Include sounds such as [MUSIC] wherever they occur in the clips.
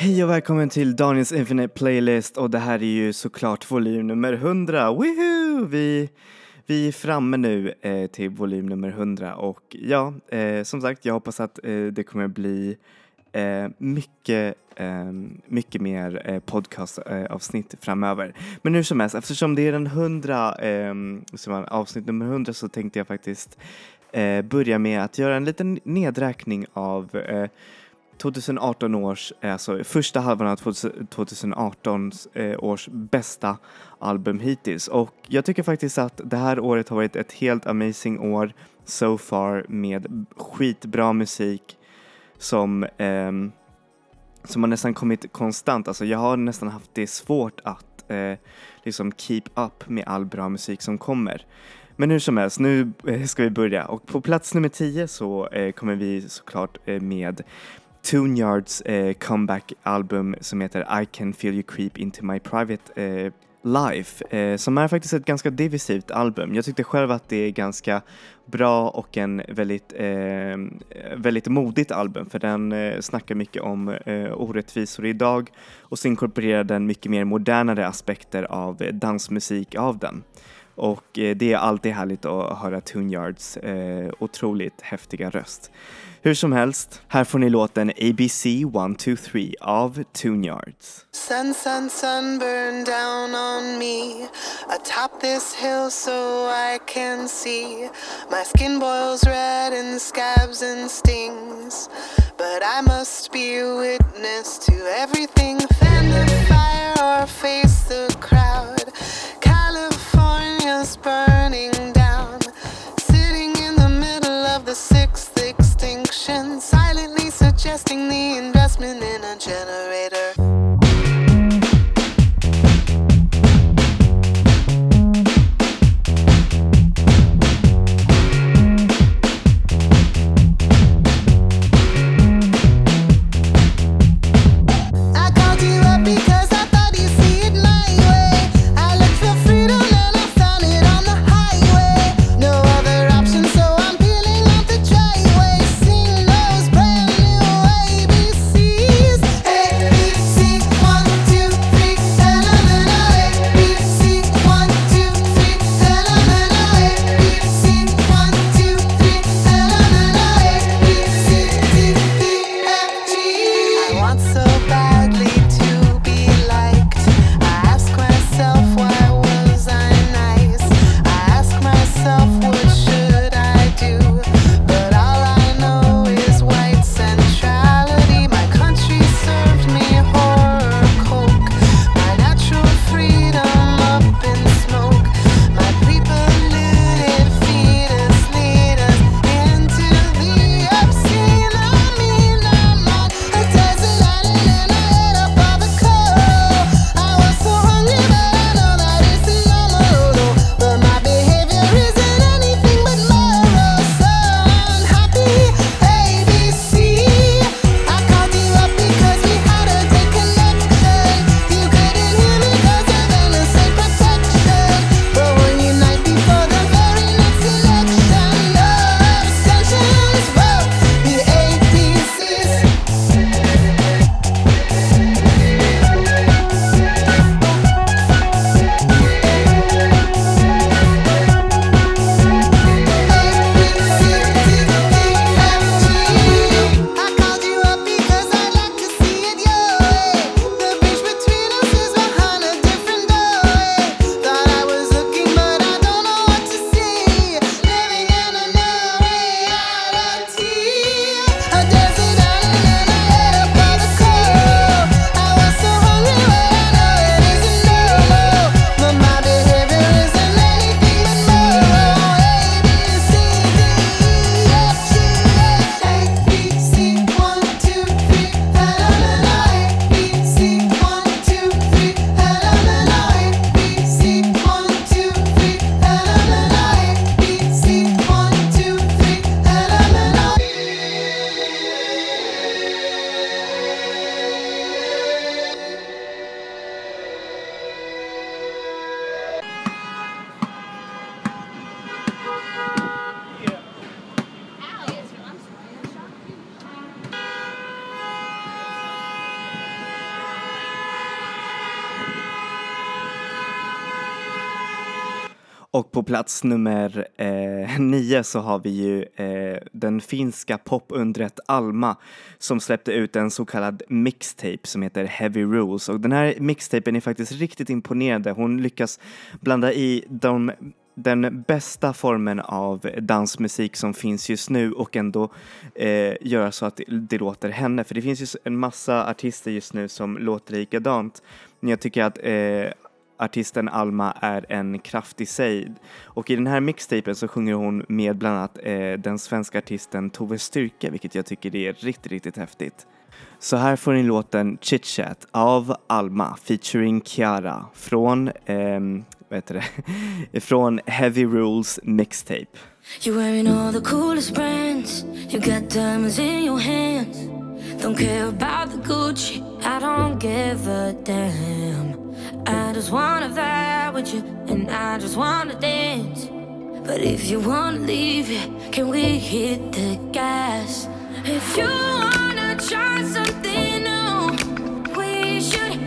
Hej och välkommen till Daniels Infinite Playlist och det här är ju såklart volym nummer 100. Woohoo! Vi, vi är framme nu eh, till volym nummer 100 och ja, eh, som sagt, jag hoppas att eh, det kommer bli eh, mycket, eh, mycket mer eh, podcastavsnitt framöver. Men hur som helst, eftersom det är den 100, eh, avsnitt nummer 100 så tänkte jag faktiskt eh, börja med att göra en liten nedräkning av eh, 2018 års, eh, alltså första halvan av 2018 eh, års bästa album hittills. Och jag tycker faktiskt att det här året har varit ett helt amazing år so far med skitbra musik som, eh, som har nästan kommit konstant, alltså jag har nästan haft det svårt att eh, liksom keep up med all bra musik som kommer. Men hur som helst, nu eh, ska vi börja. Och på plats nummer 10 så eh, kommer vi såklart eh, med Toonyards eh, comeback-album som heter I can feel you creep into my private eh, life eh, som är faktiskt ett ganska divisivt album. Jag tyckte själv att det är ganska bra och en väldigt, eh, väldigt modigt album för den eh, snackar mycket om eh, orättvisor idag och så inkorporerar den mycket mer modernare aspekter av eh, dansmusik av den. Och eh, det är alltid härligt att höra Toonyards eh, otroligt häftiga röst. Hur som helst, här får ni låten ABC 123 av Toonyards. Sun, sun, sun burn down on me Atop this hill so I can see My skin boils red and scabs and stings But I must be a witness to everything extinction Silently suggesting the investment in a generator plats nummer eh, [LAUGHS] nio så har vi ju eh, den finska popundret Alma som släppte ut en så kallad mixtape som heter Heavy Rules och den här mixtapen är faktiskt riktigt imponerande. Hon lyckas blanda i de den bästa formen av dansmusik som finns just nu och ändå eh, göra så att det, det låter henne. För det finns ju en massa artister just nu som låter likadant. Men jag tycker att eh, artisten Alma är en kraft i sig. Och i den här mixtapen så sjunger hon med bland annat eh, den svenska artisten Tove Styrke, vilket jag tycker är riktigt, riktigt häftigt. Så här får ni låten Chit Chat av Alma featuring Kiara från, eh, vad heter det, [LAUGHS] från Heavy Rules mixtape. You're wearing all the coolest brands. You got diamonds in your hands. Don't care about the Gucci. I don't give a damn. I just wanna vibe with you, and I just wanna dance. But if you wanna leave can we hit the gas? If you wanna try something new, we should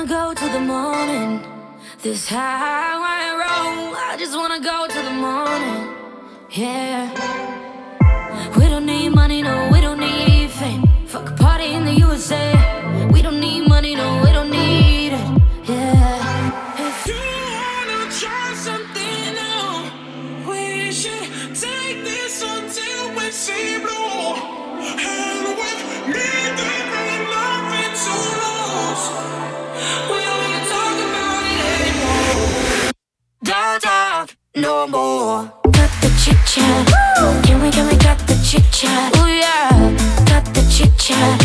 wanna go to the morning. This I roll. I just wanna go to the morning. Yeah. We don't need money, no, we don't need fame. Fuck a party in the USA. We don't need money, no, we don't need it. Yeah. If you wanna try something new, we should take this until we see blue. No more. Cut the chit chat. Can we, can we cut the chit chat? Oh yeah. Cut the chit chat.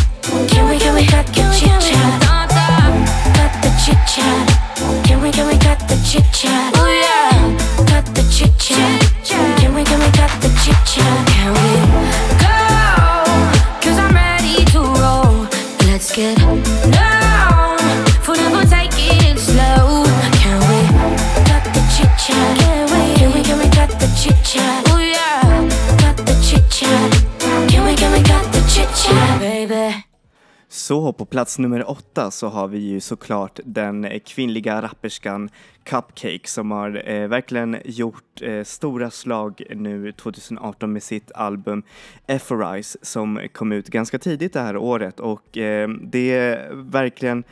Can we, can we cut the chit chat? Cut the chit chat. Can we, can we cut the chit chat? Oh yeah. Cut the chit chat. Can we, can we cut the chit chat? Can we go? Cause I'm ready to roll. Let's get Så på plats nummer åtta så har vi ju såklart den kvinnliga rapperskan Cupcake som har eh, verkligen gjort eh, stora slag nu 2018 med sitt album Ephorize som kom ut ganska tidigt det här året och eh, det är verkligen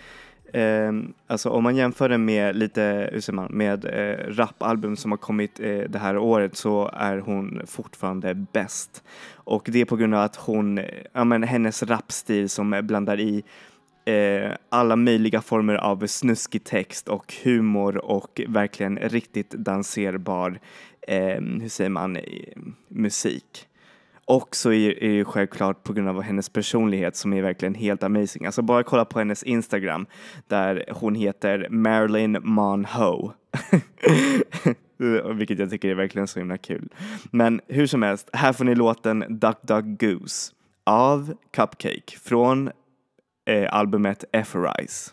Eh, alltså om man jämför den med lite, hur säger man, med eh, rapalbum som har kommit eh, det här året så är hon fortfarande bäst. Och det är på grund av att hon, eh, ja men hennes rapstil som blandar i eh, alla möjliga former av snuskig text och humor och verkligen riktigt danserbar, eh, hur säger man, eh, musik. Och så är är det ju självklart på grund av hennes personlighet som är verkligen helt amazing. Alltså bara kolla på hennes Instagram där hon heter Marilyn Monho. [LAUGHS] Vilket jag tycker är verkligen så himla kul. Men hur som helst, här får ni låten Duck Duck Goose av Cupcake från eh, albumet Ephorize.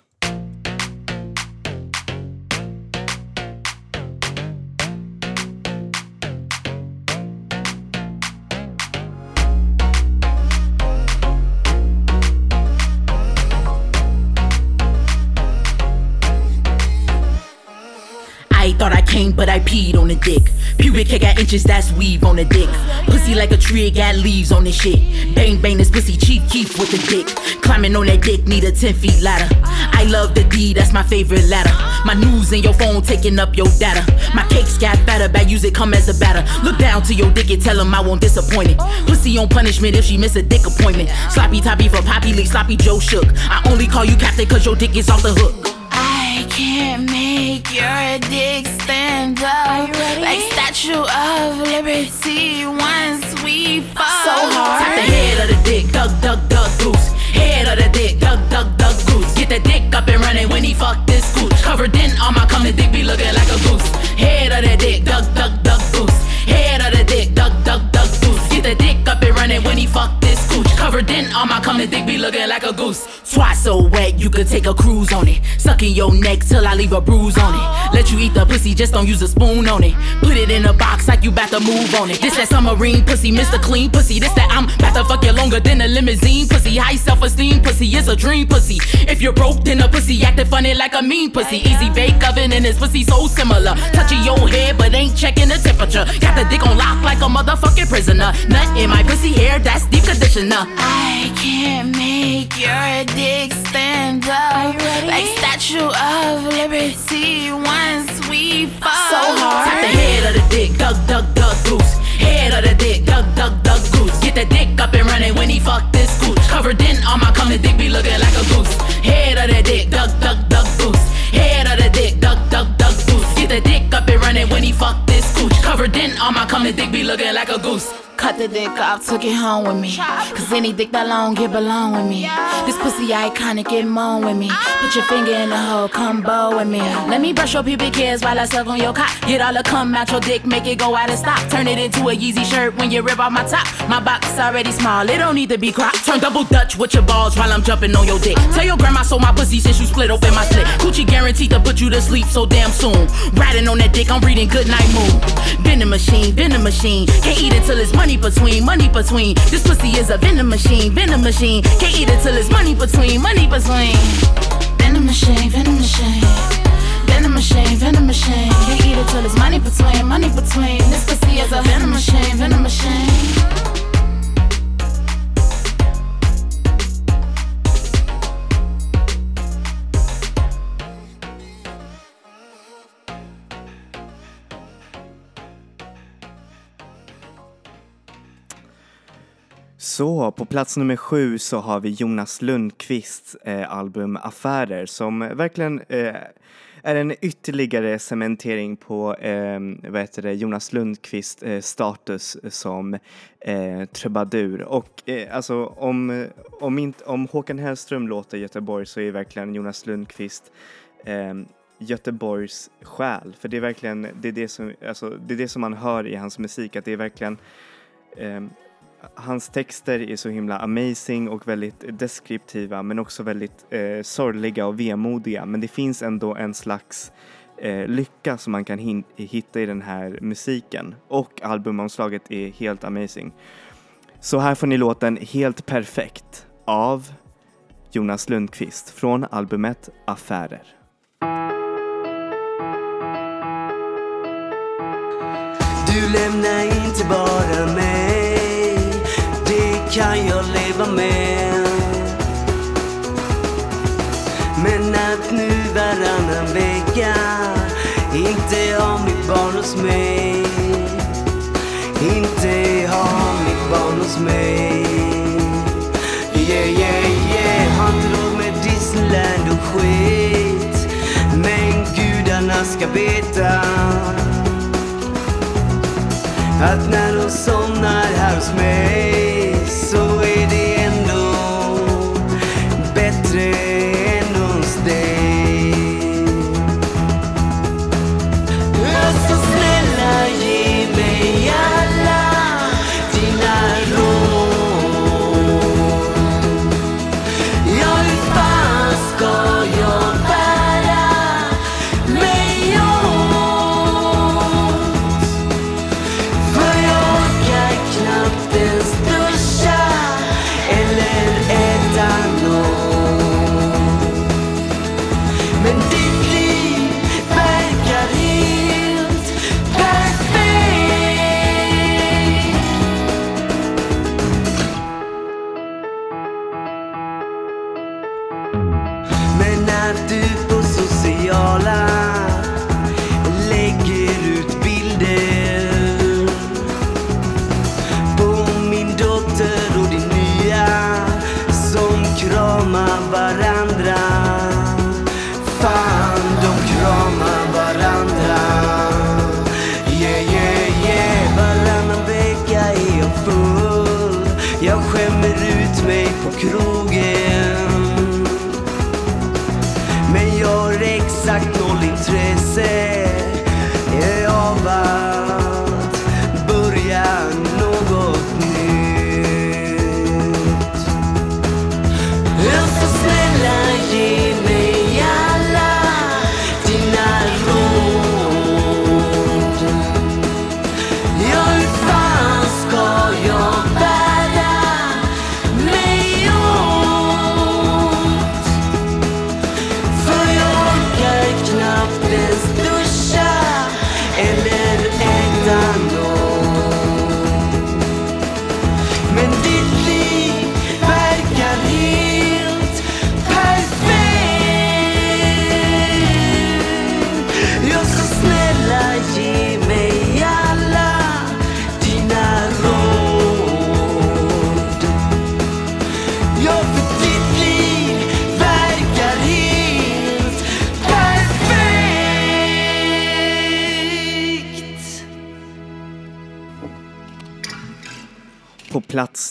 But I peed on the dick. Pubic hair got inches, that's weave on the dick. Pussy like a tree, it got leaves on this shit. Bang bang, this pussy cheap, cheap with the dick. Climbing on that dick, need a 10 feet ladder. I love the D, that's my favorite ladder. My news in your phone taking up your data. My cakes got fatter, bad use it come as a batter. Look down to your dick and tell him I won't disappoint it. Pussy on punishment if she miss a dick appointment. Sloppy toppy for Poppy Lee, sloppy Joe shook. I only call you captain cause your dick is off the hook. I can't make your dick stand up like Statue of Liberty once we fall. so hard. Tap the head of the dick, duck, duck, duck, goose. Head of the dick, duck, duck, duck, goose. Get the dick up and running when he fuck this goose. Covered in all my cum, the dick be looking like a goose. Head of the dick, duck, duck, duck, goose. Head of the dick, duck, duck, duck, goose. Get the dick up and running when he fuck this gooch. Covered in all my cum, the dick be looking like a goose. So wet you could take a cruise on it. Sucking your neck till I leave a bruise on it. Let you eat the pussy, just don't use a spoon on it. Put it in a box like you bout to move on it. This that submarine pussy, Mr. Clean pussy. This that I'm bout to fuck you longer than a limousine pussy. High self esteem pussy, is a dream pussy. If you're broke, then a pussy acting funny like a mean pussy. Easy bake oven and this pussy so similar. Touching your head, but ain't checking the temperature. Got the dick on lock like a motherfucking prisoner. Nut in my pussy hair, that's deep conditioner. I can't make your dick stand up like Statue of Liberty once we fall. so hard. Tap the head of the dick, duck, duck, duck, goose. Head of the dick, duck, duck, duck, goose. Get the dick up and running when he fuck this gooch. Covered in all my cum, the dick be looking like a goose. Head of the dick, duck, duck, duck, goose. Head of the dick, duck, duck, duck, goose. Get the dick up and running when he fuck this gooch. Covered in all my cum, the dick be looking like a goose. Cut the dick off, took it home with me. Cause any dick that long, it belong with me. This pussy iconic, it moan with me. Put your finger in the hole, come bow with me. Let me brush your pubic hairs while I suck on your cock. Get all the cum out your dick, make it go out of stock. Turn it into a Yeezy shirt when you rip off my top. My box already small, it don't need to be cropped. Turn double Dutch with your balls while I'm jumping on your dick. Tell your grandma so my pussy since you split open my slit. Coochie guaranteed to put you to sleep so damn soon. Riding on that dick, I'm reading good night moon. Vending machine, vending machine. Can't eat it till it's money between, money between. This pussy is a vending machine, vending machine. Can't eat it till it's money between, money between. Venom machine, venom machine. Venom machine, venom machine. Can't eat it till it's money between, money between. This pussy is a venom machine, venom machine. Så på plats nummer sju så har vi Jonas Lundqvists eh, album Affärer som verkligen eh, är en ytterligare cementering på eh, vad heter det, Jonas Lundqvists eh, status som eh, trubadur. Och eh, alltså om, om, inte, om Håkan Hellström låter Göteborg så är verkligen Jonas Lundqvist eh, Göteborgs själ. För det är verkligen det, är det, som, alltså, det, är det som man hör i hans musik, att det är verkligen eh, hans texter är så himla amazing och väldigt deskriptiva men också väldigt eh, sorgliga och vemodiga. Men det finns ändå en slags eh, lycka som man kan hitta i den här musiken. Och albumomslaget är helt amazing. Så här får ni låten Helt perfekt av Jonas Lundqvist från albumet Affärer. Du lämnar inte bara mig kan jag leva med. Men att nu varannan vecka Inte ha mitt barn hos mig. Inte ha mitt barn hos mig. Yeah, yeah, yeah Har inte råd med Disneyland och skit. Men gudarna ska veta att när de somnar här hos mig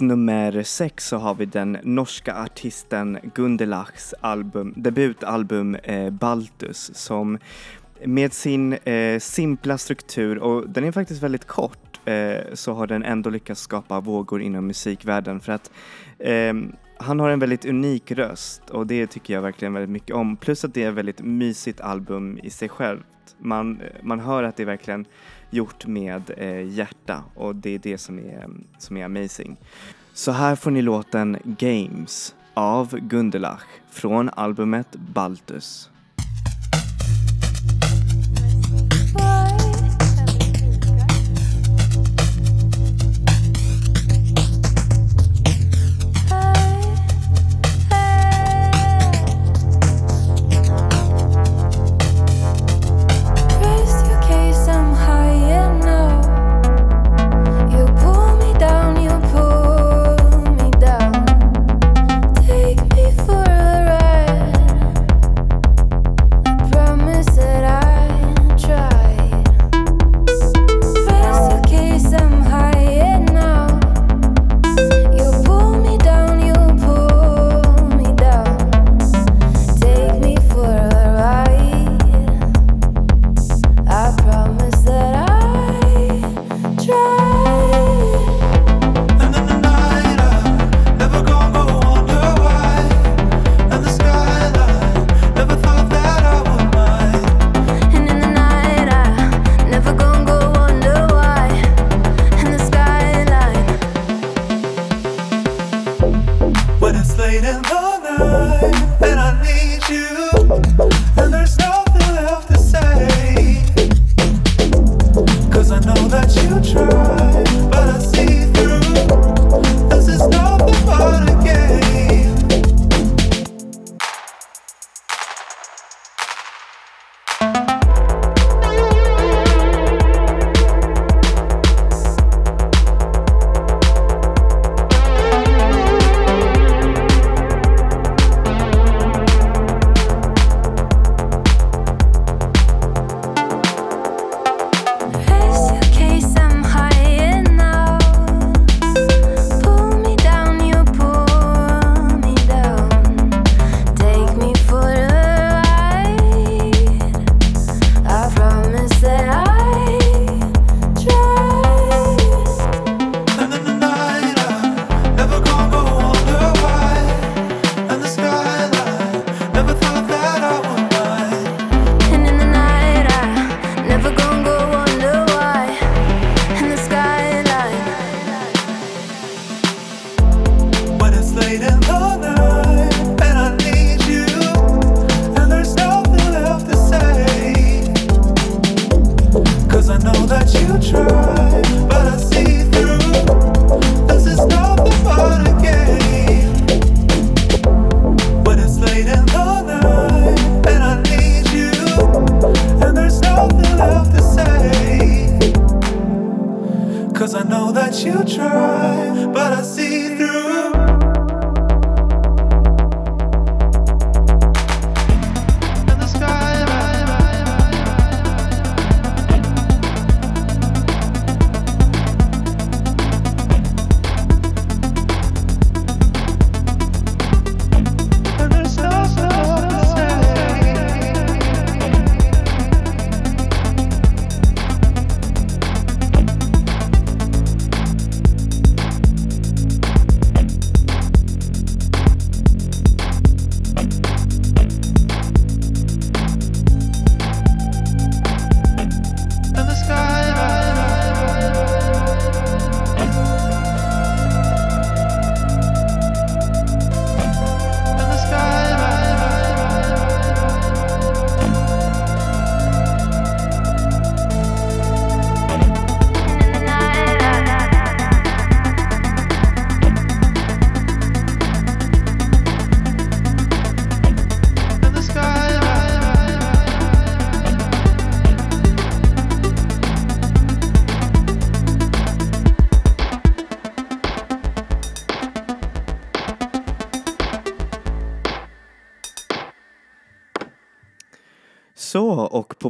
nummer sex så har vi den norska artisten Gundelachs album, debutalbum eh, Baltus som med sin eh, simpla struktur, och den är faktiskt väldigt kort, eh, så har den ändå lyckats skapa vågor inom musikvärlden. För att ehm, han har en väldigt unik röst och det tycker jag verkligen väldigt mycket om. Plus att det är ett väldigt mysigt album i sig självt. Man, man hör att det är verkligen gjort med eh, hjärta och det är det som är, som är amazing. Så här får ni låten Games av Gundelach från albumet Baltus.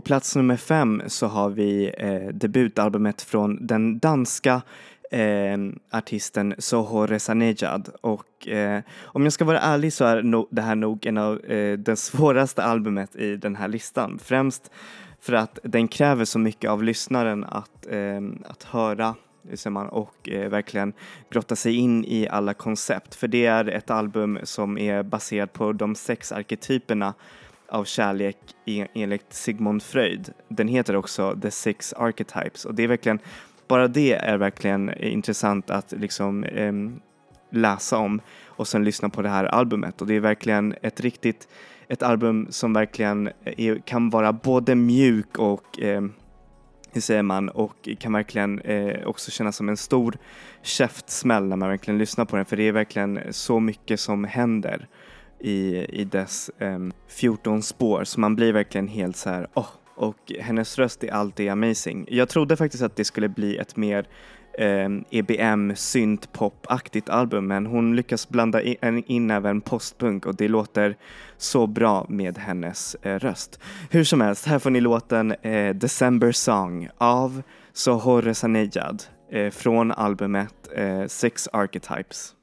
Plats nummer fem så har vi eh, debutalbumet från den danska eh, artisten Soho Rezanejad och eh, om jag ska vara ärlig så är no det här nog en av eh, det svåraste albumet i den här listan. Främst för att den kräver så mycket av lyssnaren att, eh, att höra man, och eh, verkligen grotta sig in i alla koncept. För det är ett album som är baserat på de sex arketyperna av kärlek e-, enligt Sigmund Freud. Den heter också The Six Archetypes. Och det är verkligen, bara det är verkligen intressant att liksom eh, läsa om och sen lyssna på det här albumet. Och det är verkligen ett riktigt, ett album som verkligen är, kan vara både mjuk och eh, hur säger man, och kan verkligen eh, också kännas som en stor käftsmäll när man verkligen lyssnar på den. För det är verkligen så mycket som händer i, i dess ehm, um, 14 spår så man blir verkligen helt så här, åh, och hennes röst är alltid amazing. Jag trodde faktiskt att det skulle bli ett mer ehm, EBM syntpop-aktigt album men hon lyckas blanda in, in även postpunk och det låter så bra med hennes eh, röst. Hur som helst, här får ni låten eh, December Song av Sohor Rezanejad eh, från albumet eh, Six Archetypes.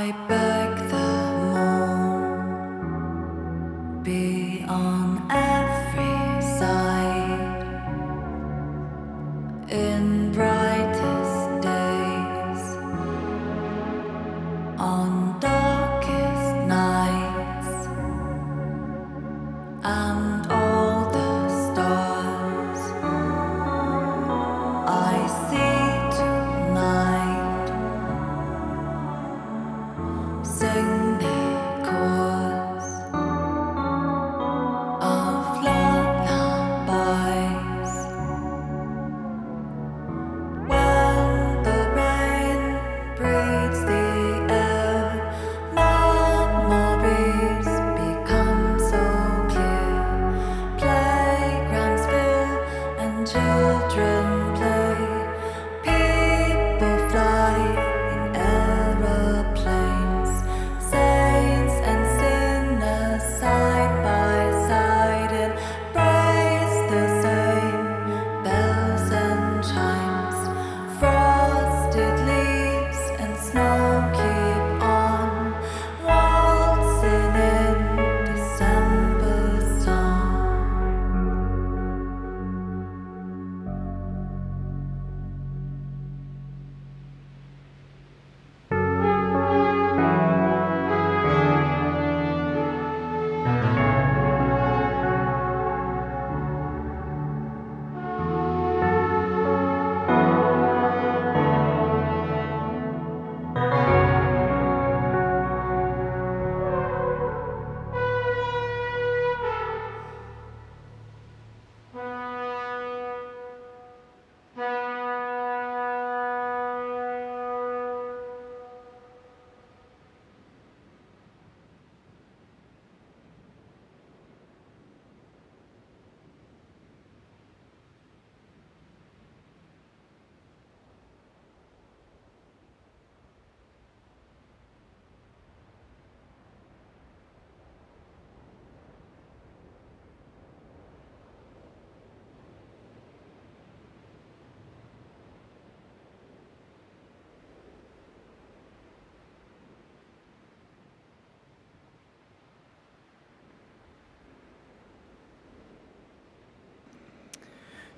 I beg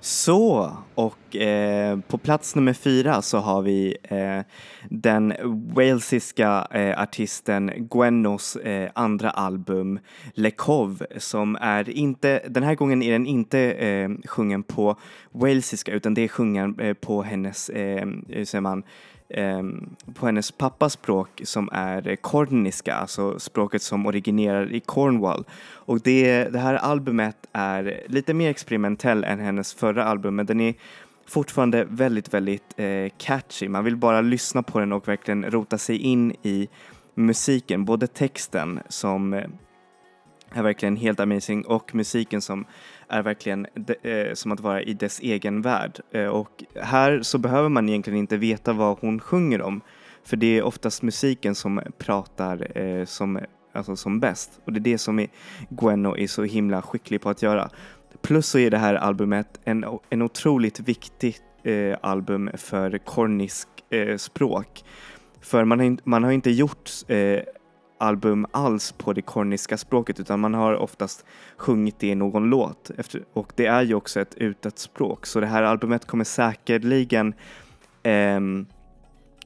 Så, och eh, på plats nummer fyra så har vi eh, den walesiska eh, artisten Gwennos eh, andra album Lekov som är inte, den här gången är den inte eh, sjungen på walesiska utan det är sjungen eh, på hennes, eh, hur säger man, Ehm, på hennes pappas språk som är korniska, alltså språket som originerar i Cornwall. Och det, det här albumet är lite mer experimentell än hennes förra album men den är fortfarande väldigt, väldigt eh, catchy. Man vill bara lyssna på den och verkligen rota sig in i musiken, både texten som är verkligen helt amazing och musiken som är verkligen de, eh, som att vara i dess egen värld. Eh, och här så behöver man egentligen inte veta vad hon sjunger om för det är oftast musiken som pratar eh, som, alltså som bäst och det är det som är, Gwenno är så himla skicklig på att göra. Plus så är det här albumet en, en otroligt viktigt eh, album för kornisk eh, språk. För man har, in- man har inte gjort eh, album alls på det korniska språket utan man har oftast sjungit det i någon låt. Efter, och det är ju också ett utdött språk så det här albumet kommer säkerligen eh,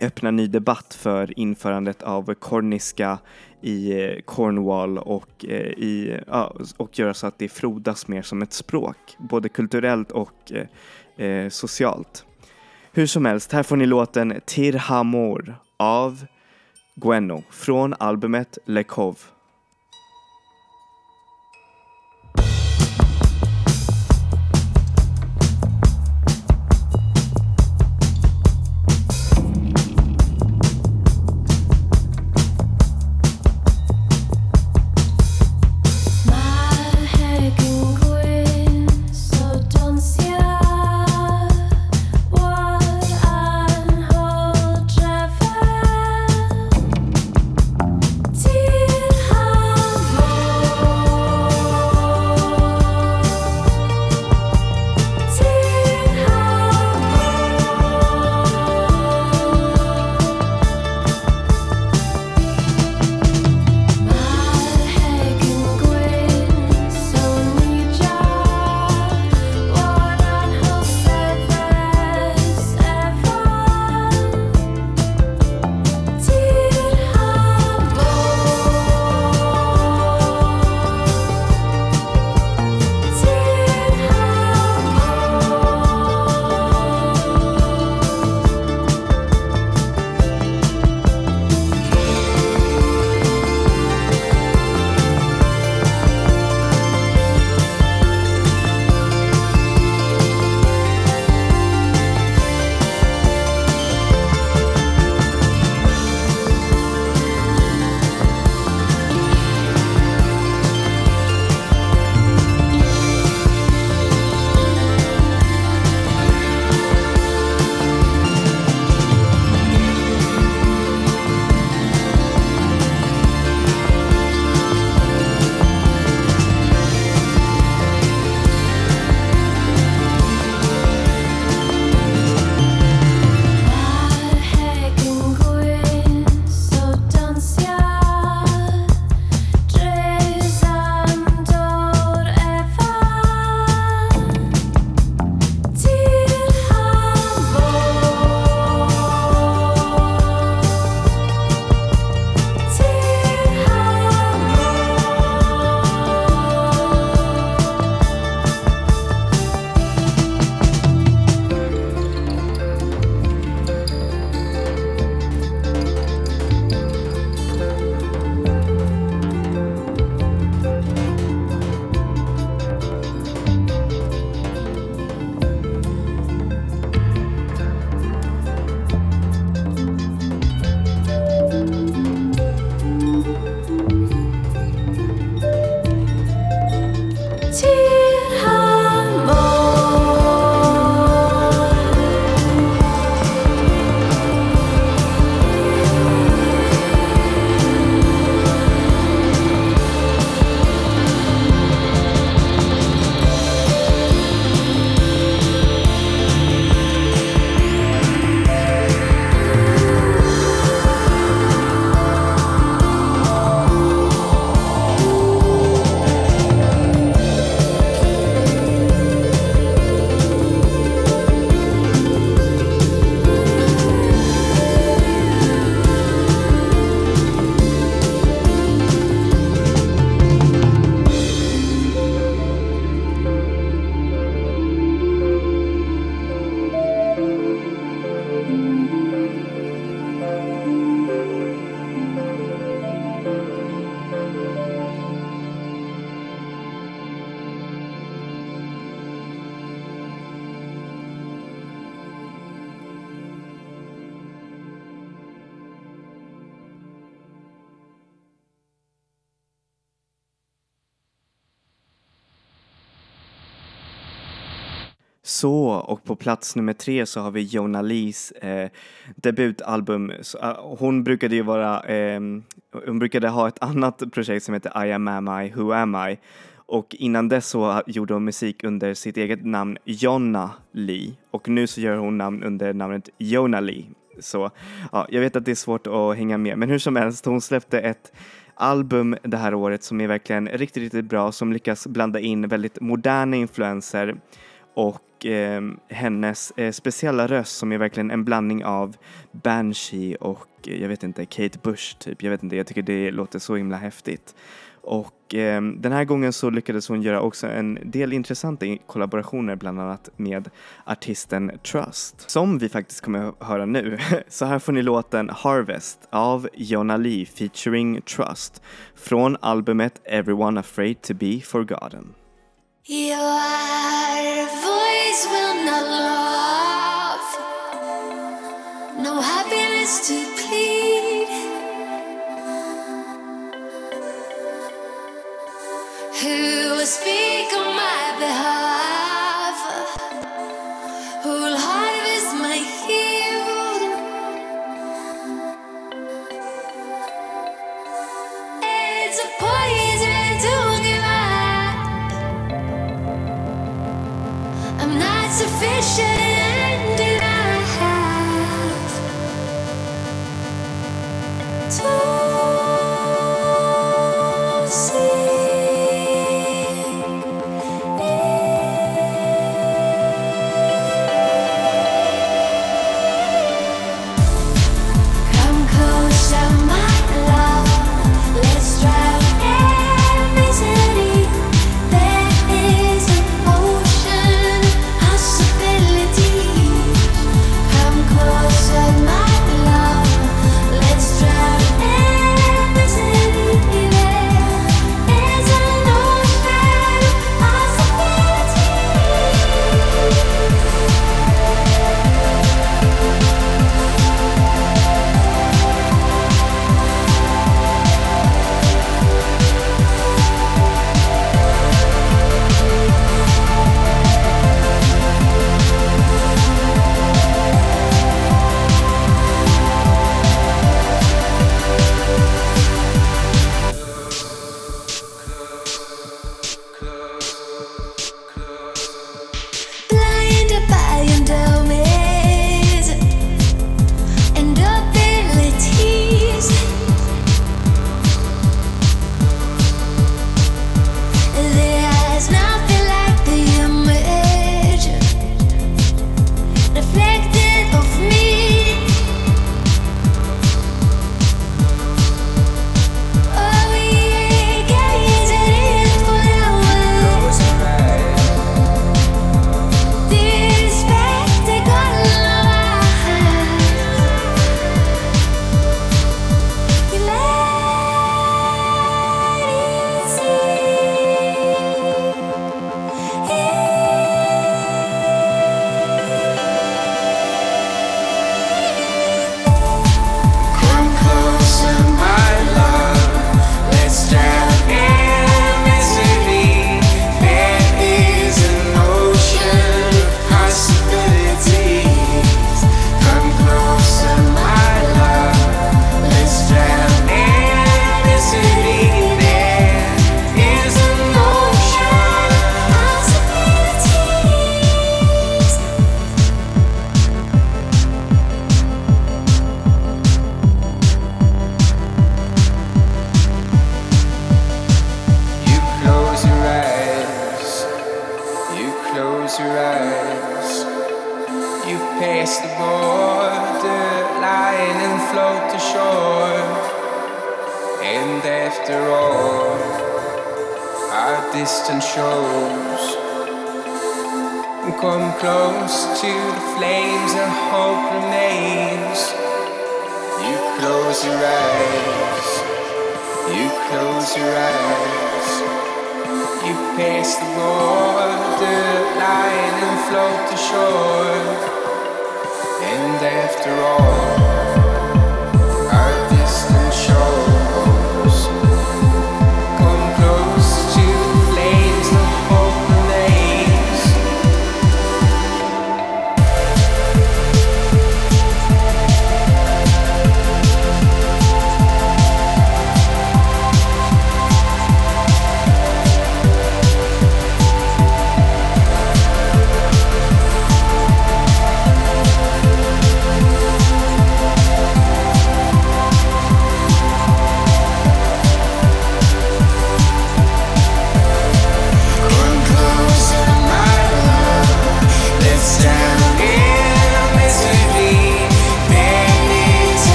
öppna ny debatt för införandet av korniska i eh, Cornwall och, eh, i, ja, och göra så att det frodas mer som ett språk, både kulturellt och eh, eh, socialt. Hur som helst, här får ni låten Tirhamor av Gwenno från albumet Le Cove. Så, och på plats nummer tre så har vi Jona Lees eh, debutalbum. Så, uh, hon brukade ju vara, eh, hon brukade ha ett annat projekt som heter I am am I, who am I? Och innan dess så gjorde hon musik under sitt eget namn Jonna Lee och nu så gör hon namn under namnet Jona Lee. Så ja, jag vet att det är svårt att hänga med men hur som helst, hon släppte ett album det här året som är verkligen riktigt, riktigt bra som lyckas blanda in väldigt moderna influenser och eh, hennes eh, speciella röst som är verkligen en blandning av Banshee och eh, jag vet inte, Kate Bush typ. Jag vet inte, jag tycker det låter så himla häftigt. Och eh, den här gången så lyckades hon göra också en del intressanta kollaborationer bland annat med artisten Trust som vi faktiskt kommer att höra nu. [LAUGHS] Så här får ni låten Harvest av Jonna Lee featuring Trust från albumet Everyone Afraid to be Forgotten. Your voice will not love, no happiness to plead. Who will speak on my behalf?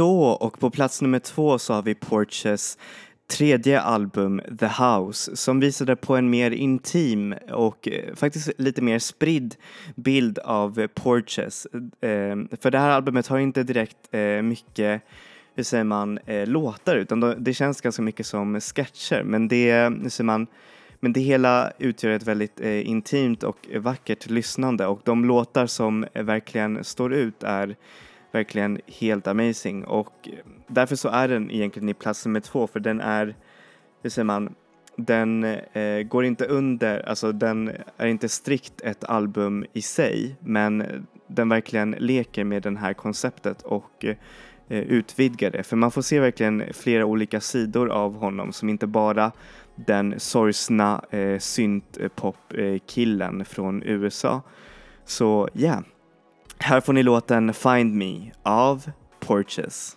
Så, och på plats nummer två så har vi Porches tredje album The House som visade på en mer intim och eh, faktiskt lite mer spridd bild av Porches. Eh, för det här albumet har inte direkt eh, mycket hur säger man, låtar utan det känns ganska mycket som sketcher men det, hur säger man, men det hela utgör ett väldigt intimt och vackert lyssnande och de låtar som verkligen står ut är verkligen helt amazing och eh, därför så är den egentligen i plats nummer två för den är, hur säger man, den eh, går inte under, alltså den är inte strikt ett album i sig men den verkligen leker med det här konceptet och eh, eh, utvidgar det. För man får se verkligen flera olika sidor av honom som inte bara den sorgsna eh, syntpop-killen eh, från USA. Så ja, yeah här får ni låten Find Me av Porches.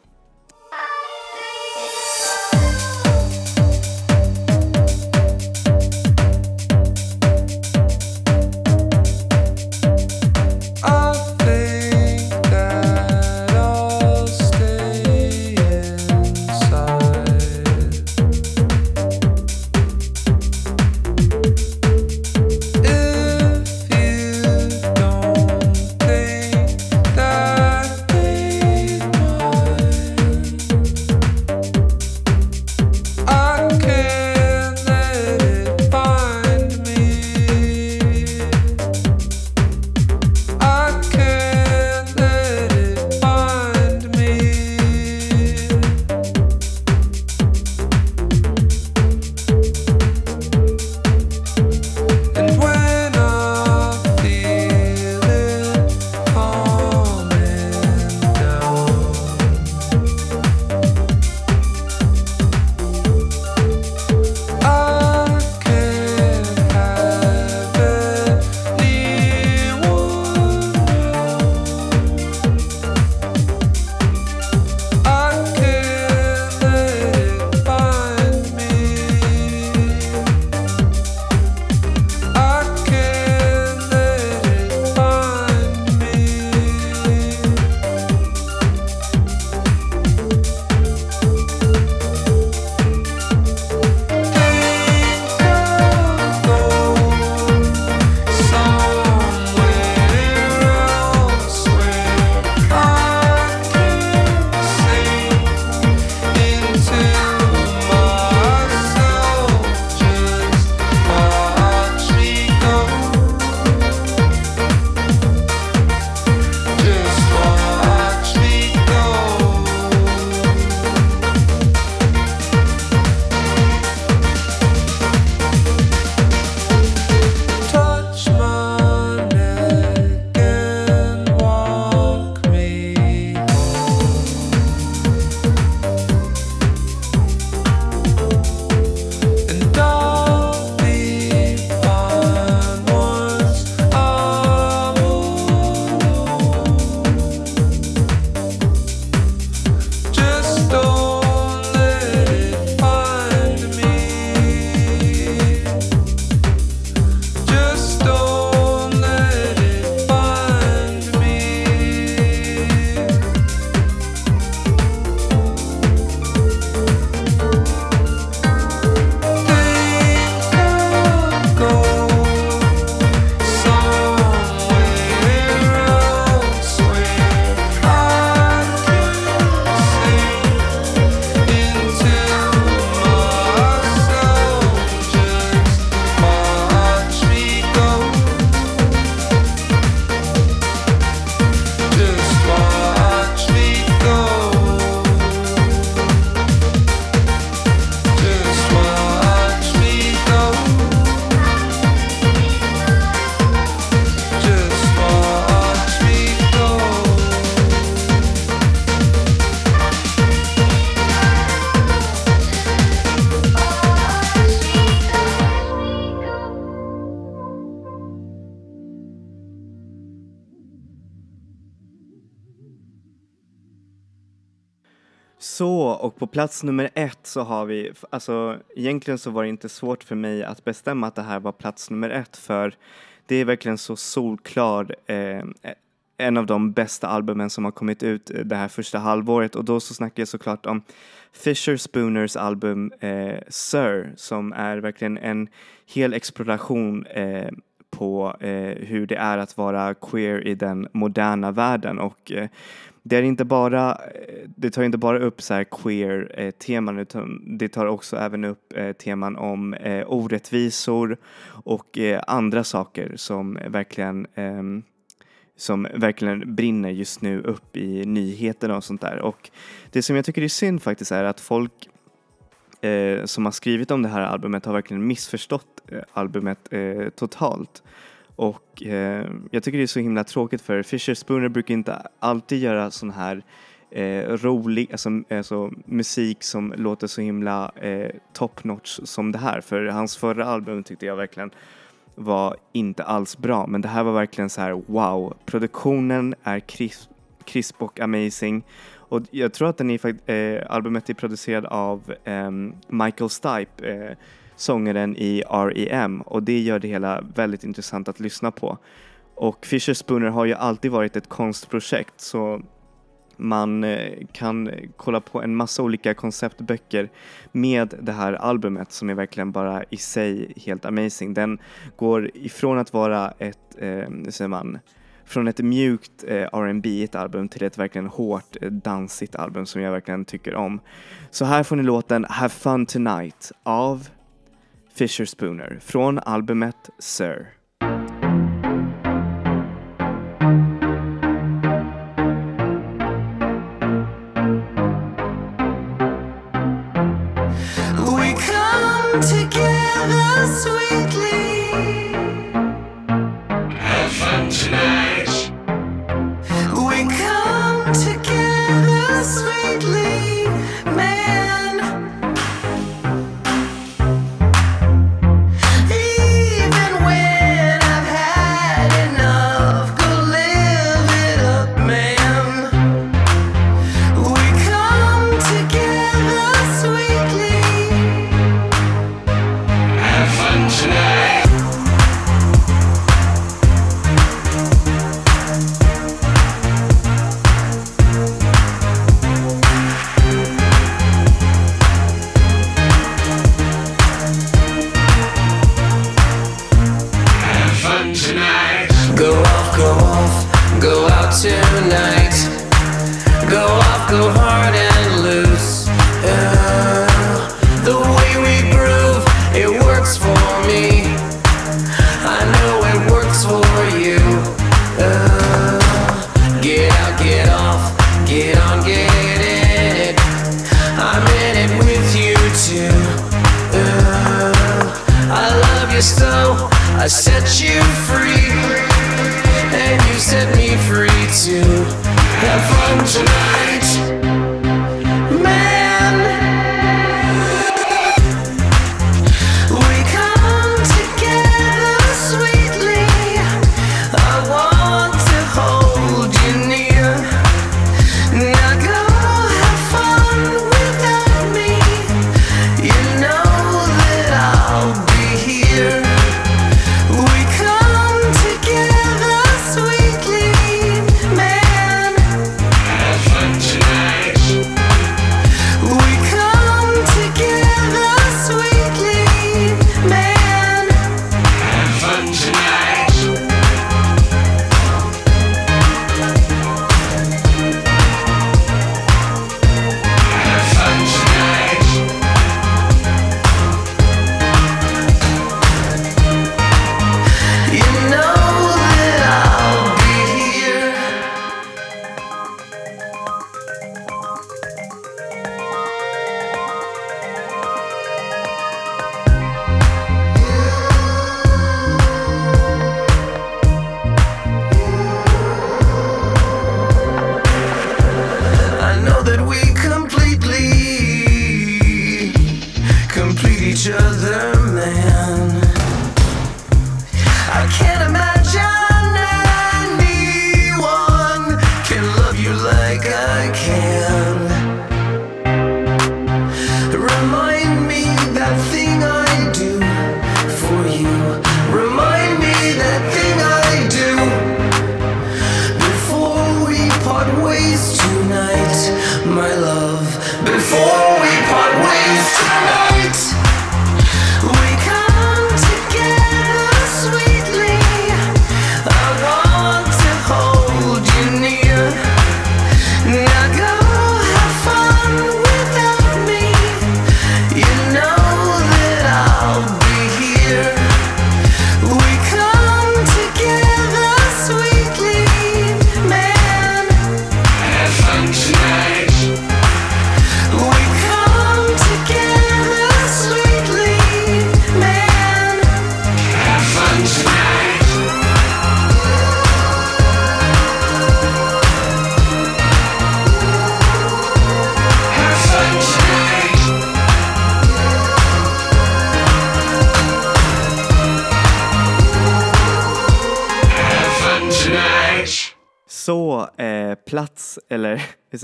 Så, och på plats nummer ett så har vi, alltså egentligen så var det inte svårt för mig att bestämma att det här var plats nummer ett för det är verkligen så solklar, eh, eh en av de bästa albumen som har kommit ut eh, det här första halvåret. Och då så snackar jag såklart om Fisher Spooners album eh, Sir som är verkligen en hel exploration eh, på eh, hur det är att vara queer i den moderna världen. Och eh, det är inte bara, eh, det tar inte bara upp så här queer eh, teman utan det tar också även upp eh, teman om eh, orättvisor och eh, andra saker som verkligen ehm, som verkligen brinner just nu upp i nyheterna och sånt där. Och det som jag tycker är synd faktiskt är att folk eh, som har skrivit om det här albumet har verkligen missförstått eh, albumet eh, totalt. Och eh, jag tycker det är så himla tråkigt för Fisher Spooner brukar inte alltid göra sån här eh, rolig, alltså, alltså musik som låter så himla eh, top notch som det här. För hans förra album tyckte jag verkligen var inte alls bra men det här var verkligen så här wow. Produktionen är krisp crisp och amazing och jag tror att den är, eh, albumet är producerad av eh, Michael Stipe, eh, sångaren i R.E.M. och det gör det hela väldigt intressant att lyssna på. Och Fisher Spooner har ju alltid varit ett konstprojekt så man eh, kan eh, kolla på en massa olika konceptböcker med det här albumet som är verkligen bara i sig helt amazing. Den går ifrån att vara ett, eh, säger man, från ett mjukt eh, R&B ett album till ett verkligen hårt eh, dansigt album som jag verkligen tycker om. Så här får ni låten Have Fun Tonight av Fisher Spooner från albumet Sir.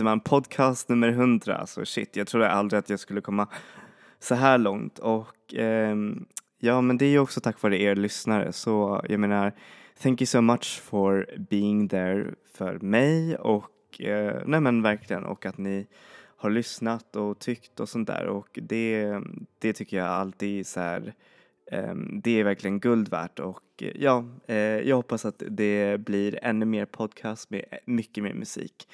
Eller podcast nummer 100. Alltså shit, jag trodde aldrig att jag skulle komma så här långt. Och ehm, ja, men det är ju också tack vare er lyssnare. Så jag menar, thank you so much for being there för mig och eh, nej men verkligen och att ni har lyssnat och tyckt och sånt där och det, det tycker jag alltid så här Ehm, Det är verkligen guld värt och ja, eh, jag hoppas att det blir ännu mer podcast med mycket mer musik.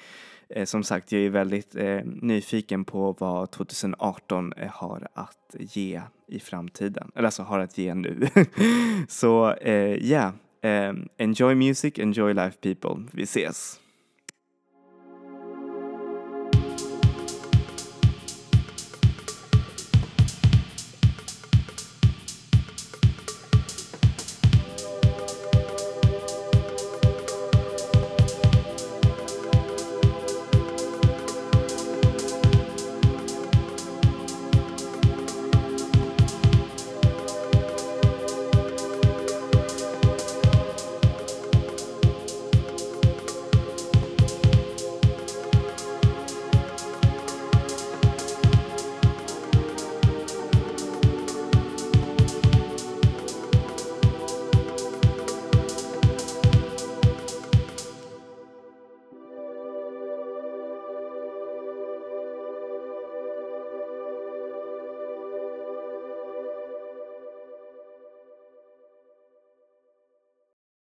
Eh, Som sagt, jag är väldigt eh, nyfiken på vad 2018 eh, har att ge i framtiden, eller alltså har att ge nu. [LAUGHS] Så ja, yeah, eh, enjoy music, enjoy life people. Vi ses!